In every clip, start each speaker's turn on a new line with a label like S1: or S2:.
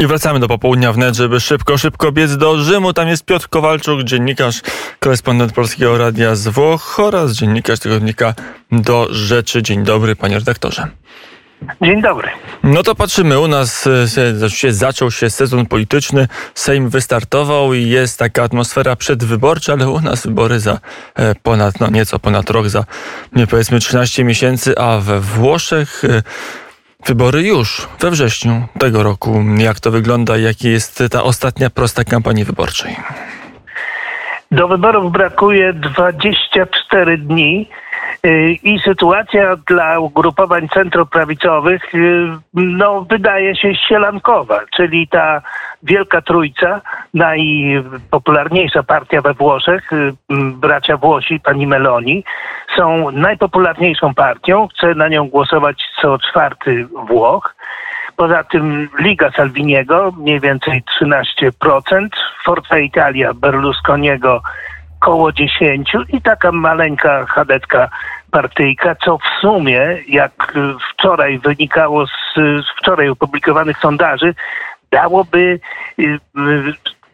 S1: I wracamy do popołudnia wnet, żeby szybko, szybko biec do Rzymu. Tam jest Piotr Kowalczuk, dziennikarz, korespondent Polskiego Radia z Włoch oraz dziennikarz tygodnika Do Rzeczy. Dzień dobry, panie redaktorze.
S2: Dzień dobry.
S1: No to patrzymy, u nas e, się, zaczął się sezon polityczny, Sejm wystartował i jest taka atmosfera przedwyborcza, ale u nas wybory za e, ponad, no nieco ponad rok, za nie powiedzmy 13 miesięcy, a we Włoszech e, Wybory już we wrześniu tego roku. Jak to wygląda? Jaka jest ta ostatnia prosta kampanii wyborczej?
S2: Do wyborów brakuje 24 dni. Y, I sytuacja dla ugrupowań centroprawicowych y, no, wydaje się sielankowa, czyli ta Wielka Trójca, najpopularniejsza partia we Włoszech, y, bracia Włosi, pani Meloni, są najpopularniejszą partią. Chce na nią głosować co czwarty Włoch. Poza tym Liga Salviniego mniej więcej 13%, Forza Italia Berlusconiego koło 10 i taka maleńka chadetka partyjka, co w sumie, jak wczoraj wynikało z, wczoraj opublikowanych sondaży, dałoby y, y,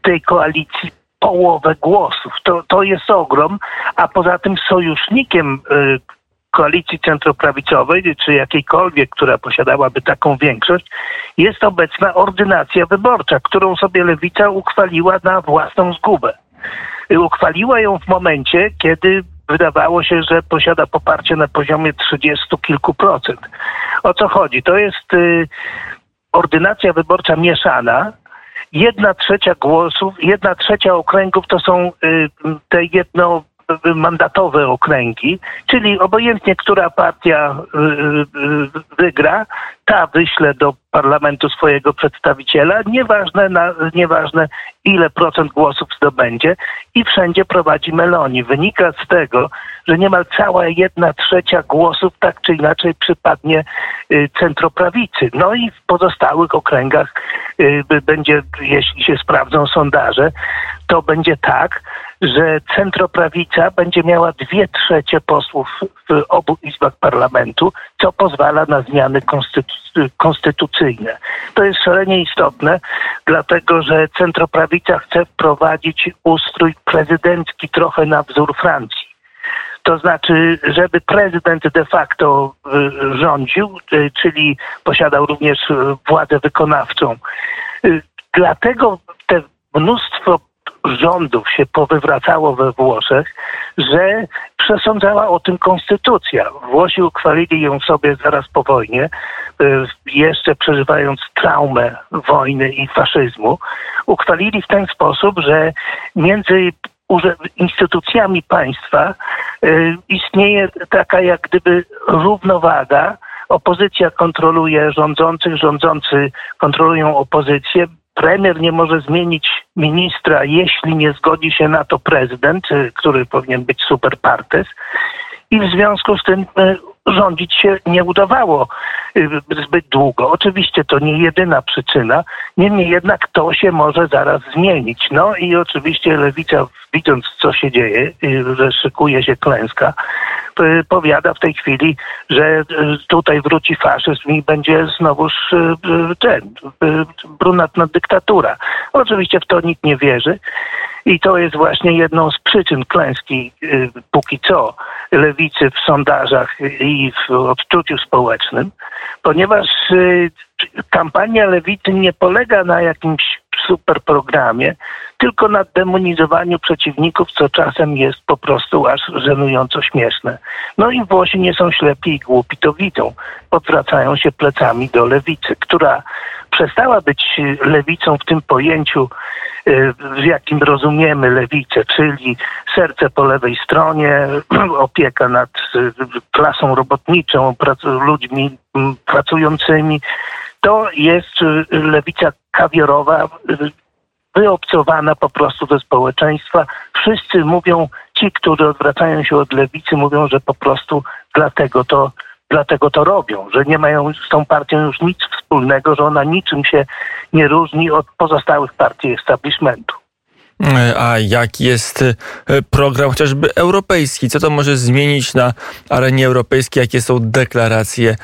S2: tej koalicji połowę głosów. To, to jest ogrom, a poza tym sojusznikiem y, koalicji centroprawicowej, czy jakiejkolwiek, która posiadałaby taką większość, jest obecna ordynacja wyborcza, którą sobie lewica uchwaliła na własną zgubę. Uchwaliła ją w momencie, kiedy wydawało się, że posiada poparcie na poziomie 30 kilku procent. O co chodzi? To jest y, ordynacja wyborcza mieszana. Jedna trzecia głosów, jedna trzecia okręgów to są y, te jedno mandatowe okręgi, czyli obojętnie, która partia y, y, wygra, ta wyśle do parlamentu swojego przedstawiciela, nieważne, na, nieważne ile procent głosów zdobędzie i wszędzie prowadzi Meloni. Wynika z tego, że niemal cała jedna trzecia głosów tak czy inaczej przypadnie y, centroprawicy. No i w pozostałych okręgach będzie, jeśli się sprawdzą sondaże, to będzie tak, że centroprawica będzie miała dwie trzecie posłów w obu izbach parlamentu, co pozwala na zmiany konstytu- konstytucyjne. To jest szalenie istotne, dlatego że centroprawica chce wprowadzić ustrój prezydencki trochę na wzór Francji. To znaczy, żeby prezydent de facto y, rządził, y, czyli posiadał również y, władzę wykonawczą. Dlatego te mnóstwo rządów się powywracało we Włoszech, że przesądzała o tym konstytucja. Włosi uchwalili ją sobie zaraz po wojnie, y, jeszcze przeżywając traumę wojny i faszyzmu. Uchwalili w ten sposób, że między instytucjami państwa y, istnieje taka jak gdyby równowaga. Opozycja kontroluje rządzących, rządzący kontrolują opozycję premier nie może zmienić ministra, jeśli nie zgodzi się na to prezydent, y, który powinien być super partes. I w związku z tym y, rządzić się nie udawało y, zbyt długo. Oczywiście to nie jedyna przyczyna, niemniej jednak to się może zaraz zmienić. No i oczywiście lewica, widząc co się dzieje, że szykuje się klęska, powiada w tej chwili, że tutaj wróci faszyzm i będzie znowuż ten, brunatna dyktatura. Oczywiście w to nikt nie wierzy. I to jest właśnie jedną z przyczyn klęski póki co lewicy w sondażach i w odczuciu społecznym, ponieważ kampania lewicy nie polega na jakimś super programie, tylko na demonizowaniu przeciwników, co czasem jest po prostu aż żenująco śmieszne. No i Włosi nie są ślepi i głupi, to widzą. Odwracają się plecami do lewicy, która przestała być lewicą w tym pojęciu, y, w jakim rozumiemy lewicę, czyli serce po lewej stronie, opieka nad y, klasą robotniczą, ludźmi pracującymi. To jest y, lewica kawiorowa, wyobcowana po prostu ze społeczeństwa. Wszyscy mówią, ci, którzy odwracają się od lewicy, mówią, że po prostu dlatego to, dlatego to robią, że nie mają z tą partią już nic wspólnego, że ona niczym się nie różni od pozostałych partii establishmentu.
S1: A jak jest e, program chociażby europejski? Co to może zmienić na arenie europejskiej? Jakie są deklaracje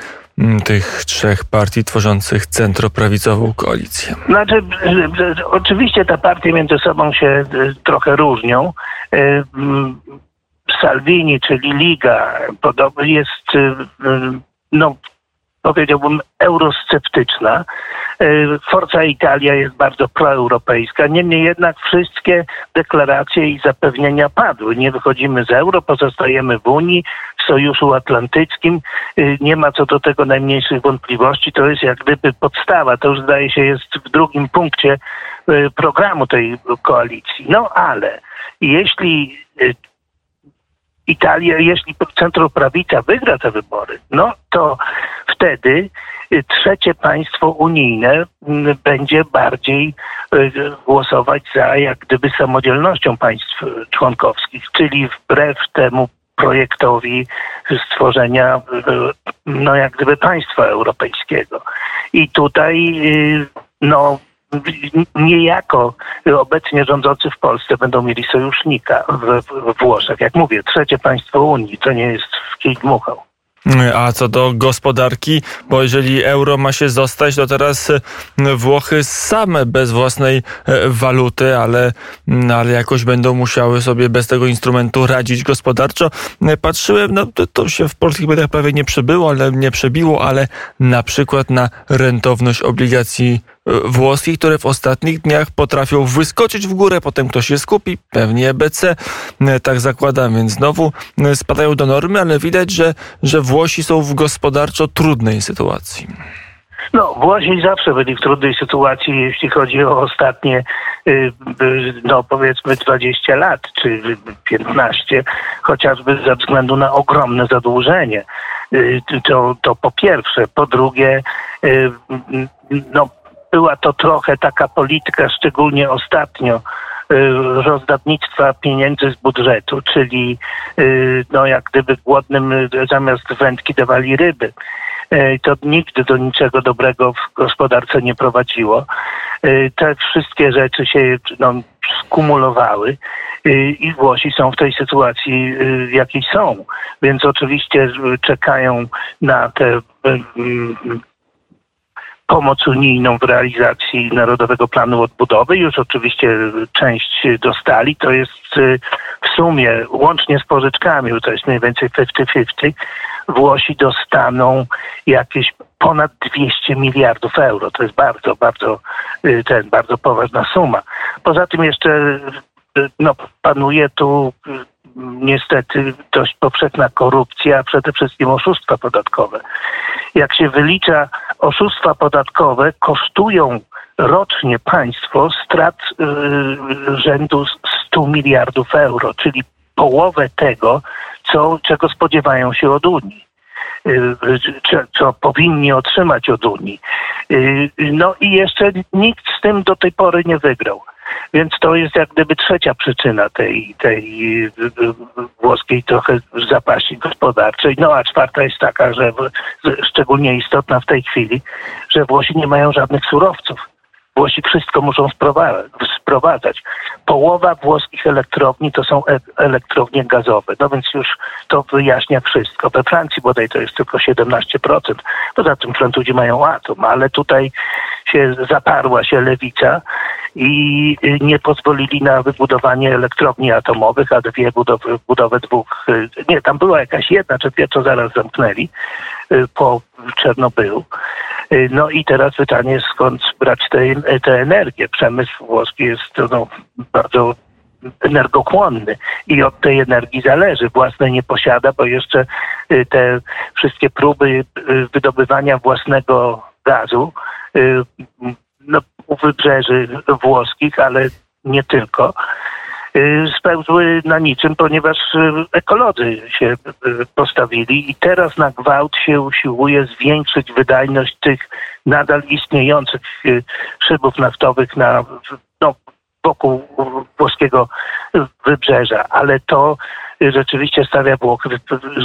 S1: tych trzech partii tworzących centroprawicową koalicję?
S2: Znaczy, oczywiście te partie między sobą się trochę różnią. Salvini, czyli Liga, jest no, powiedziałbym, eurosceptyczna. E, Forza Italia jest bardzo proeuropejska. Niemniej jednak wszystkie deklaracje i zapewnienia padły. Nie wychodzimy z euro, pozostajemy w Unii, w Sojuszu Atlantyckim. Nie ma co do tego najmniejszych wątpliwości. To jest jak gdyby podstawa. To już zdaje się jest w drugim punkcie programu tej koalicji. No ale jeśli Italia, jeśli centroprawica wygra te wybory, no to wtedy y, trzecie państwo unijne mm, będzie bardziej y, głosować za jak gdyby samodzielnością państw członkowskich, czyli wbrew temu projektowi stworzenia y, no jak gdyby państwa europejskiego. I tutaj no niejako obecnie rządzący w Polsce będą mieli sojusznika w, w Włoszech. Jak mówię, trzecie państwo Unii, to nie jest w kij dmuchał.
S1: A co do gospodarki, bo jeżeli euro ma się zostać, to teraz Włochy same bez własnej e, waluty, ale, ale jakoś będą musiały sobie bez tego instrumentu radzić gospodarczo. E, patrzyłem, no to, to się w polskich mediach prawie nie przebyło, ale nie przebiło, ale na przykład na rentowność obligacji włoskich, które w ostatnich dniach potrafią wyskoczyć w górę, potem ktoś się skupi, pewnie EBC, tak zakładam, więc znowu spadają do normy, ale widać, że, że Włosi są w gospodarczo trudnej sytuacji.
S2: No, Włosi zawsze byli w trudnej sytuacji, jeśli chodzi o ostatnie, y, no powiedzmy 20 lat, czy 15, chociażby ze względu na ogromne zadłużenie. Y, to, to po pierwsze. Po drugie, y, no była to trochę taka polityka, szczególnie ostatnio, y, rozdawnictwa pieniędzy z budżetu, czyli y, no jak gdyby głodnym y, zamiast wędki dawali ryby. To nigdy do niczego dobrego w gospodarce nie prowadziło. Te wszystkie rzeczy się no, skumulowały i Włosi są w tej sytuacji, w jakiej są. Więc oczywiście czekają na te pomoc unijną w realizacji Narodowego Planu Odbudowy. Już oczywiście część dostali. To jest y, w sumie, łącznie z pożyczkami, to jest mniej więcej 50-50, Włosi dostaną jakieś ponad 200 miliardów euro. To jest bardzo, bardzo, y, ten, bardzo poważna suma. Poza tym jeszcze y, no, panuje tu niestety dość powszechna korupcja, a przede wszystkim oszustwa podatkowe. Jak się wylicza oszustwa podatkowe kosztują rocznie państwo strat y, rzędu 100 miliardów euro, czyli połowę tego, co, czego spodziewają się od Unii. Y, co powinni otrzymać od Unii. Y, no i jeszcze nikt z tym do tej pory nie wygrał. Więc to jest jak gdyby trzecia przyczyna tej, tej włoskiej trochę zapaści gospodarczej. No a czwarta jest taka, że szczególnie istotna w tej chwili, że Włosi nie mają żadnych surowców. Włosi wszystko muszą Połowa włoskich elektrowni to są e elektrownie gazowe. No więc już to wyjaśnia wszystko. We Francji bodaj to jest tylko 17%. Poza tym Francuzi mają atom, ale tutaj się zaparła się lewica i nie pozwolili na wybudowanie elektrowni atomowych, a dwie budowy, budowę dwóch. Nie, tam była jakaś jedna, czy dwie, co zaraz zamknęli y, po Czernobylu. Y, no i teraz pytanie, skąd brać tę energię? Przemysł włoski jest no, bardzo energochłonny i od tej energii zależy. Własnej nie posiada, bo jeszcze y, te wszystkie próby y, wydobywania własnego gazu no, u wybrzeży włoskich, ale nie tylko, Y, spełzły na niczym, ponieważ y, ekolodzy się y, postawili i teraz na gwałt się usiłuje zwiększyć wydajność tych nadal istniejących szybów naftowych na, no, wokół włoskiego wybrzeża, ale to rzeczywiście stawia Włochy,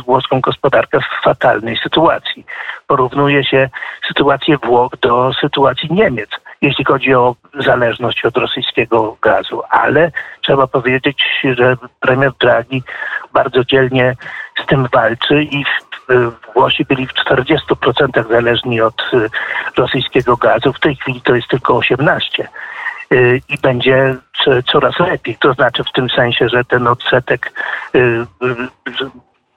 S2: włoską gospodarkę w fatalnej sytuacji. Porównuje się sytuację Włoch do sytuacji Niemiec jeśli chodzi o zależność od rosyjskiego gazu. Ale trzeba powiedzieć, że premier Draghi bardzo dzielnie z tym walczy i Włosi byli w 40% zależni od rosyjskiego gazu. W tej chwili to jest tylko 18% i będzie coraz lepiej. To znaczy w tym sensie, że ten odsetek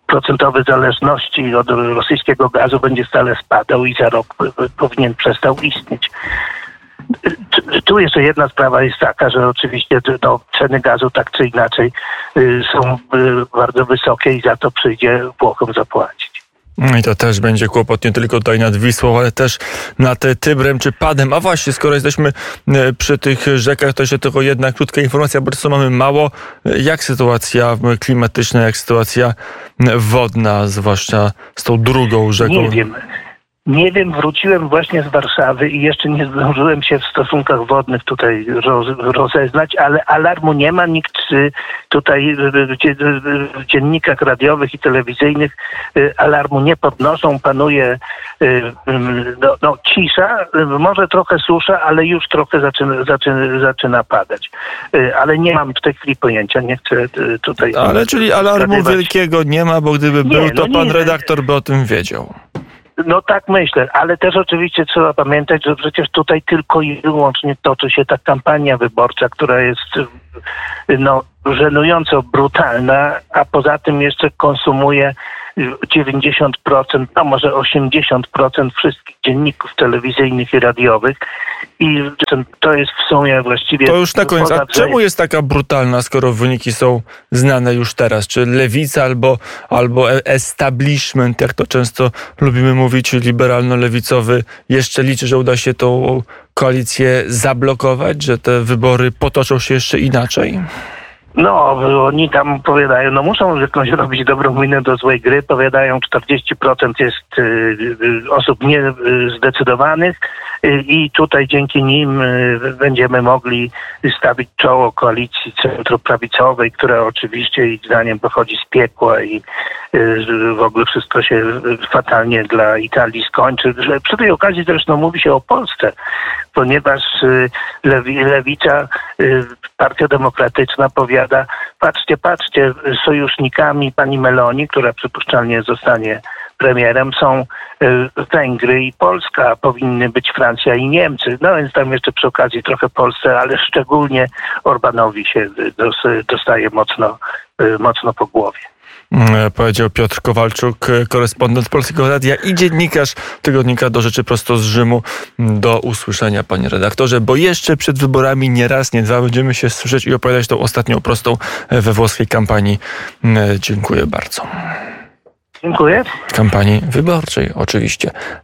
S2: procentowy zależności od rosyjskiego gazu będzie stale spadał i za rok powinien przestał istnieć. Tu jeszcze jedna sprawa jest taka, że oczywiście no, ceny gazu tak czy inaczej są bardzo wysokie i za to przyjdzie Włochom zapłacić.
S1: No I to też będzie kłopot nie tylko tutaj nad Wisłą, ale też nad Tybrem czy Padem. A właśnie, skoro jesteśmy e, przy tych rzekach, to jeszcze tylko jedna krótka informacja, bo co mamy mało. Jak sytuacja klimatyczna, jak sytuacja wodna, zwłaszcza z tą drugą rzeką?
S2: Nie wiem. Nie wiem, wróciłem właśnie z Warszawy i jeszcze nie zdążyłem się w stosunkach wodnych tutaj rozeznać, ale alarmu nie ma. Nikt tutaj w dziennikach radiowych i telewizyjnych y, alarmu nie podnoszą. Panuje y, no, no, cisza, może trochę susza, ale już trochę zaczyna, zaczyna, zaczyna padać. Y, ale nie mam w tej chwili pojęcia, nie chcę tutaj...
S1: Ale czyli alarmu wielkiego nie ma, bo gdyby nie, był, to no pan nie, redaktor by o tym wiedział.
S2: No tak myślę, ale też oczywiście trzeba pamiętać, że przecież tutaj tylko i wyłącznie toczy się ta kampania wyborcza, która jest no, żenująco brutalna, a poza tym jeszcze konsumuje 90%, a może 80% wszystkich dzienników telewizyjnych i radiowych. I to jest w sumie właściwie.
S1: To już na koniec. A czemu jest taka brutalna, skoro wyniki są znane już teraz? Czy lewica albo, albo e- establishment, jak to często lubimy mówić, liberalno-lewicowy, jeszcze liczy, że uda się tą koalicję zablokować, że te wybory potoczą się jeszcze inaczej?
S2: No, oni tam powiadają, no muszą jakąś robić dobrą minę do złej gry. Powiadają, 40% jest y, y, osób niezdecydowanych y, i tutaj dzięki nim będziemy mogli stawić czoło koalicji centroprawicowej, która oczywiście ich zdaniem pochodzi z piekła i w ogóle wszystko się fatalnie dla Italii skończy. Przy tej okazji zresztą mówi się o Polsce, ponieważ lewica, Partia Demokratyczna powiada, patrzcie, patrzcie, sojusznikami pani Meloni, która przypuszczalnie zostanie premierem, są Węgry i Polska, powinny być Francja i Niemcy. No więc tam jeszcze przy okazji trochę Polsce, ale szczególnie Orbanowi się dostaje mocno, mocno po głowie.
S1: Mm, powiedział Piotr Kowalczuk, korespondent Polskiego Radia i dziennikarz tygodnika do rzeczy prosto z Rzymu. Do usłyszenia, panie redaktorze, bo jeszcze przed wyborami nie raz, nie dwa będziemy się słyszeć i opowiadać tą ostatnią prostą we włoskiej kampanii. Mm, dziękuję bardzo.
S2: Dziękuję.
S1: Kampanii wyborczej, oczywiście.